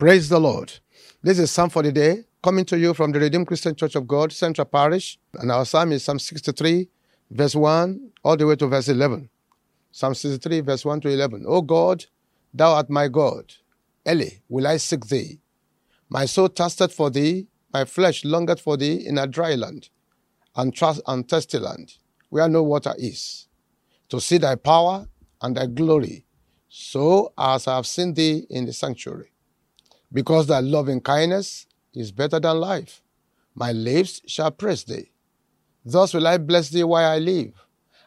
Praise the Lord. This is Psalm for the day, coming to you from the Redeemed Christian Church of God, Central Parish. And our Psalm is Psalm 63, verse 1, all the way to verse 11. Psalm 63, verse 1 to 11. O God, thou art my God. Early will I seek thee. My soul thirsted for thee, my flesh longed for thee in a dry land and thirsty land, where no water is, to see thy power and thy glory, so as I have seen thee in the sanctuary. Because thy loving kindness is better than life, my lips shall praise thee. Thus will I bless thee while I live.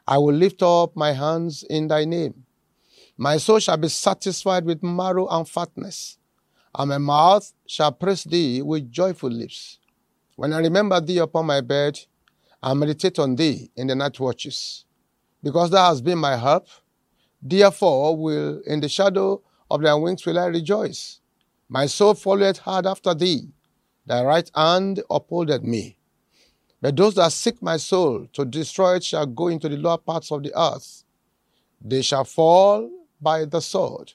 I will lift up my hands in thy name. My soul shall be satisfied with marrow and fatness, and my mouth shall praise thee with joyful lips. When I remember thee upon my bed, and meditate on thee in the night watches. Because thou hast been my help, therefore will in the shadow of thy wings will I rejoice. My soul followeth hard after thee, thy right hand upholdeth me. But those that seek my soul to destroy it shall go into the lower parts of the earth. They shall fall by the sword.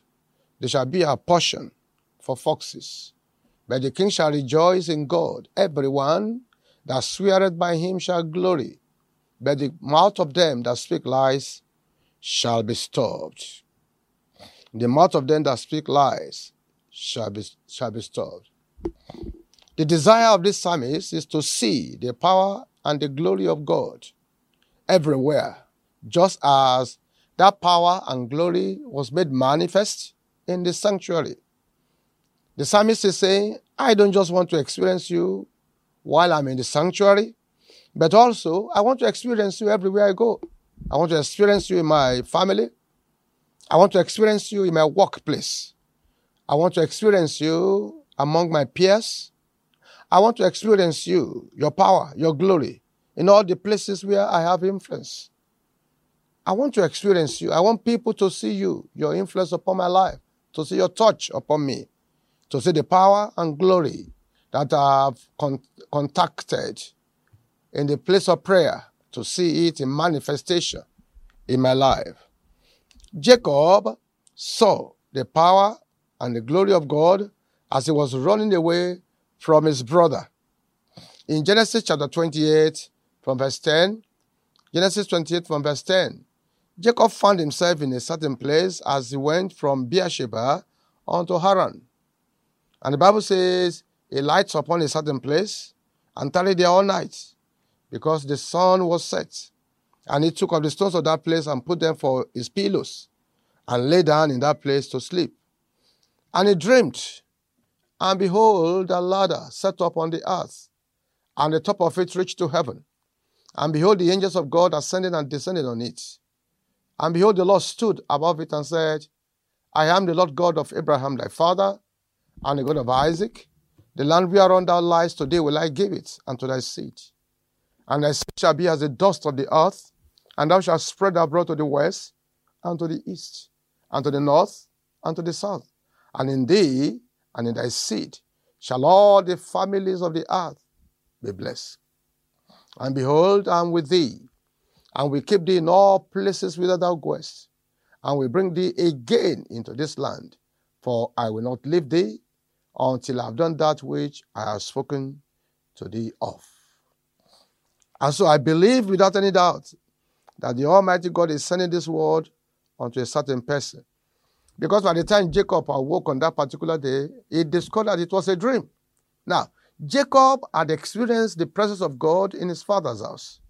They shall be a portion for foxes. But the king shall rejoice in God. Everyone that sweareth by him shall glory, but the mouth of them that speak lies shall be stopped. The mouth of them that speak lies shall be, shall be stopped. The desire of this psalmist is to see the power and the glory of God everywhere, just as that power and glory was made manifest in the sanctuary. The psalmist is saying, I don't just want to experience you while I'm in the sanctuary, but also I want to experience you everywhere I go. I want to experience you in my family. I want to experience you in my workplace. I want to experience you among my peers. I want to experience you, your power, your glory, in all the places where I have influence. I want to experience you. I want people to see you, your influence upon my life, to see your touch upon me, to see the power and glory that I've con- contacted in the place of prayer to see it in manifestation in my life. Jacob saw the power and the glory of God as he was running away from his brother. In Genesis chapter 28, from verse 10, Genesis 28 from verse 10, Jacob found himself in a certain place as he went from Beersheba unto Haran. And the Bible says he lights upon a certain place and tarried there all night because the sun was set. And he took up the stones of that place and put them for his pillows and lay down in that place to sleep. And he dreamed, and behold, a ladder set up on the earth, and the top of it reached to heaven. And behold, the angels of God ascended and descended on it. And behold, the Lord stood above it and said, I am the Lord God of Abraham thy father, and the God of Isaac. The land whereon thou liest today will I give it unto thy seed. And thy seed shall be as the dust of the earth, and thou shalt spread abroad to the west, and to the east, and to the north, and to the south. And in thee and in thy seed shall all the families of the earth be blessed. And behold, I am with thee, and will keep thee in all places whither thou goest, and will bring thee again into this land. For I will not leave thee until I've done that which I have spoken to thee of. And so I believe without any doubt that the Almighty God is sending this word unto a certain person. Because by the time Jacob awoke on that particular day, he discovered it was a dream. Now, Jacob had experienced the presence of God in his father's house.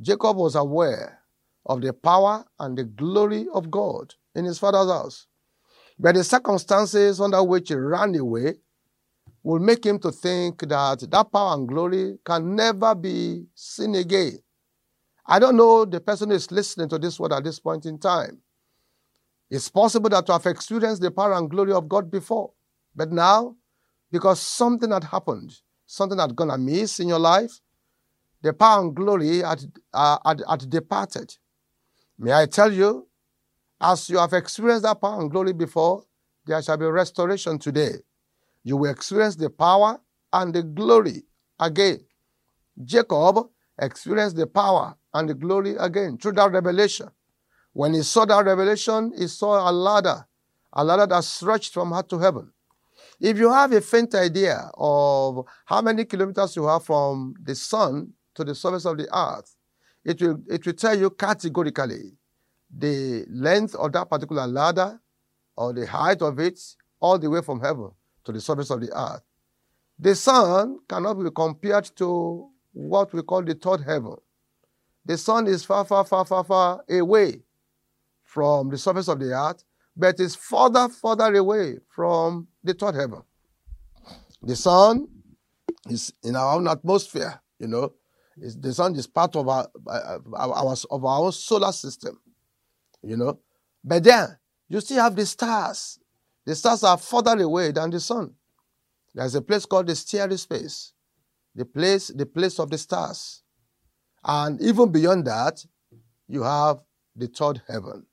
Jacob was aware of the power and the glory of God in his father's house. But the circumstances under which he ran away will make him to think that that power and glory can never be seen again. I don't know the person who is listening to this word at this point in time. It's possible that you have experienced the power and glory of God before, but now, because something had happened, something had gone amiss in your life, the power and glory had, uh, had, had departed. May I tell you, as you have experienced that power and glory before, there shall be restoration today you will experience the power and the glory again. Jacob experienced the power and the glory again through that revelation. When he saw that revelation, he saw a ladder, a ladder that stretched from earth to heaven. If you have a faint idea of how many kilometers you have from the sun to the surface of the earth, it will, it will tell you categorically the length of that particular ladder or the height of it all the way from heaven to the surface of the earth. The sun cannot be compared to what we call the third heaven. The sun is far, far, far, far, far away from the surface of the earth, but is further, further away from the third heaven. The sun is in our own atmosphere, you know. It's, the sun is part of our, our, our, of our solar system, you know. But then you still have the stars. The stars are further away than the sun. There's a place called the starry space, the place, the place of the stars. And even beyond that, you have the third heaven.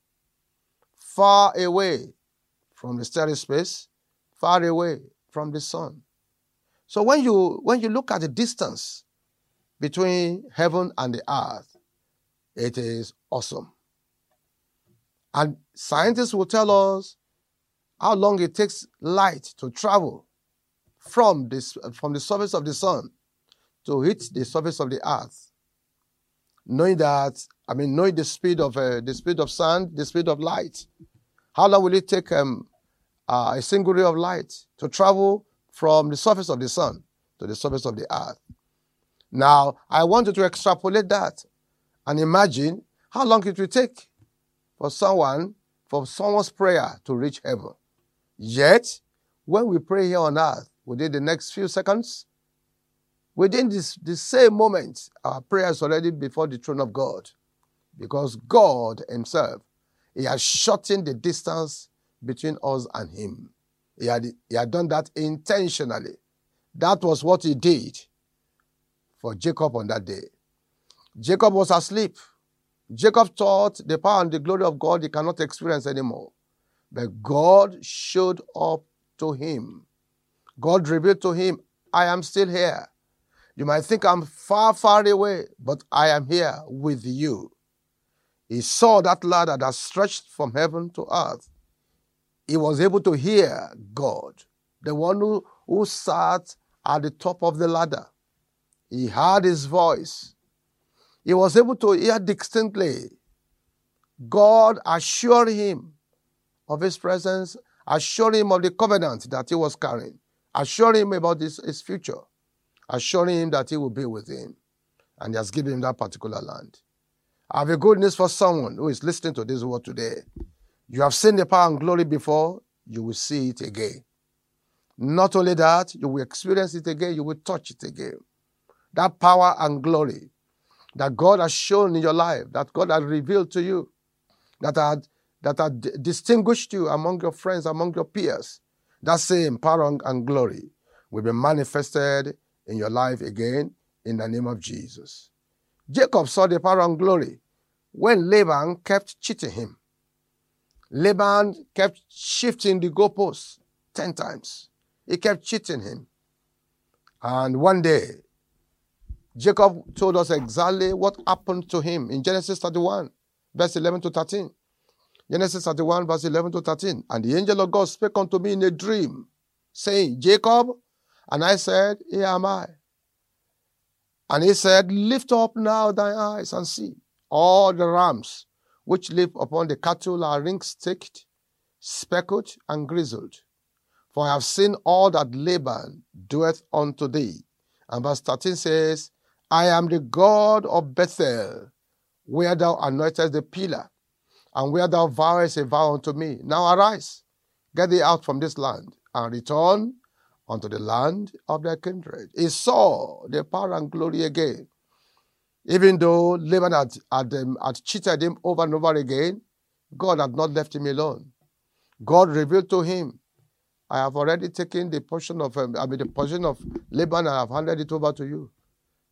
Far away from the starry space, far away from the sun. So when you when you look at the distance between heaven and the earth, it is awesome. And scientists will tell us how long it takes light to travel from, this, from the surface of the sun to hit the surface of the earth. Knowing that, I mean, knowing the speed of uh, the speed of sound, the speed of light. How long will it take um, uh, a single ray of light to travel from the surface of the sun to the surface of the earth? Now, I want you to extrapolate that and imagine how long it will take for someone, for someone's prayer to reach heaven. Yet, when we pray here on earth, within the next few seconds, within this the same moment, our prayer is already before the throne of God. Because God Himself, He has shortened the distance between us and Him. He had, he had done that intentionally. That was what He did for Jacob on that day. Jacob was asleep. Jacob thought the power and the glory of God he cannot experience anymore. But God showed up to him. God revealed to him, I am still here. You might think I'm far, far away, but I am here with you. He saw that ladder that stretched from heaven to earth. He was able to hear God, the one who, who sat at the top of the ladder. He heard his voice. He was able to hear distinctly. God assured him of his presence, assured him of the covenant that he was carrying, assured him about his, his future, assuring him that he will be with him. And he has given him that particular land. I have a good news for someone who is listening to this word today. You have seen the power and glory before, you will see it again. Not only that, you will experience it again, you will touch it again. That power and glory that God has shown in your life, that God has revealed to you, that had that had distinguished you among your friends, among your peers, that same power and glory will be manifested in your life again in the name of Jesus. Jacob saw the power and glory when Laban kept cheating him. Laban kept shifting the goalposts 10 times. He kept cheating him. And one day, Jacob told us exactly what happened to him in Genesis 31, verse 11 to 13. Genesis 31, verse 11 to 13. And the angel of God spake unto me in a dream, saying, Jacob. And I said, Here am I. And he said, Lift up now thine eyes and see. All the rams which live upon the cattle are ring sticked, speckled, and grizzled. For I have seen all that Laban doeth unto thee. And verse 13 says, I am the God of Bethel, where thou anointest the pillar, and where thou vowest a vow unto me. Now arise, get thee out from this land, and return unto the land of their kindred. He saw the power and glory again. Even though Laban had, had, um, had cheated him over and over again, God had not left him alone. God revealed to him, I have already taken the portion of um, I mean the portion of Laban and I have handed it over to you.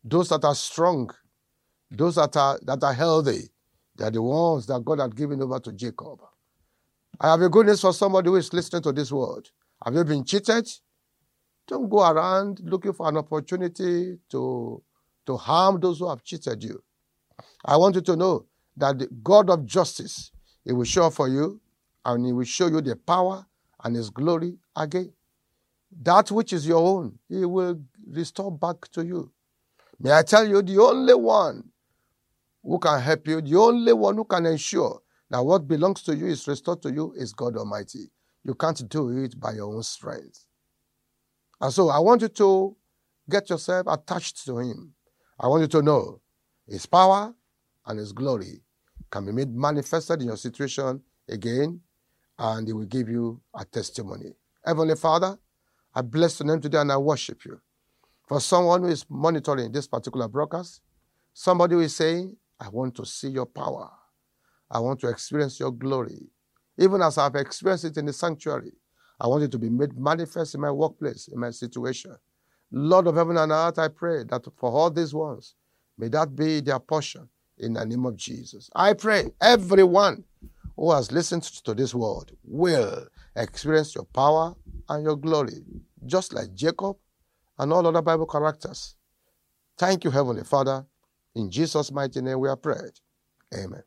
Those that are strong, those that are, that are healthy, they are the ones that God had given over to Jacob. I have a good news for somebody who is listening to this word. Have you been cheated? Don't go around looking for an opportunity to, to harm those who have cheated you. I want you to know that the God of justice, He will show for you and He will show you the power and His glory again. that which is your own, He will restore back to you. May I tell you, the only one who can help you, the only one who can ensure that what belongs to you is restored to you is God Almighty. You can't do it by your own strength. And so I want you to get yourself attached to Him. I want you to know His power and His glory can be made manifested in your situation again, and He will give you a testimony. Heavenly Father, I bless your name today and I worship you. For someone who is monitoring this particular broadcast, somebody who is saying, I want to see your power. I want to experience your glory. Even as I've experienced it in the sanctuary, I want it to be made manifest in my workplace, in my situation. Lord of heaven and earth, I pray that for all these ones, may that be their portion in the name of Jesus. I pray everyone who has listened to this word will experience your power and your glory, just like Jacob and all other Bible characters. Thank you, Heavenly Father. In Jesus' mighty name we are prayed. Amen.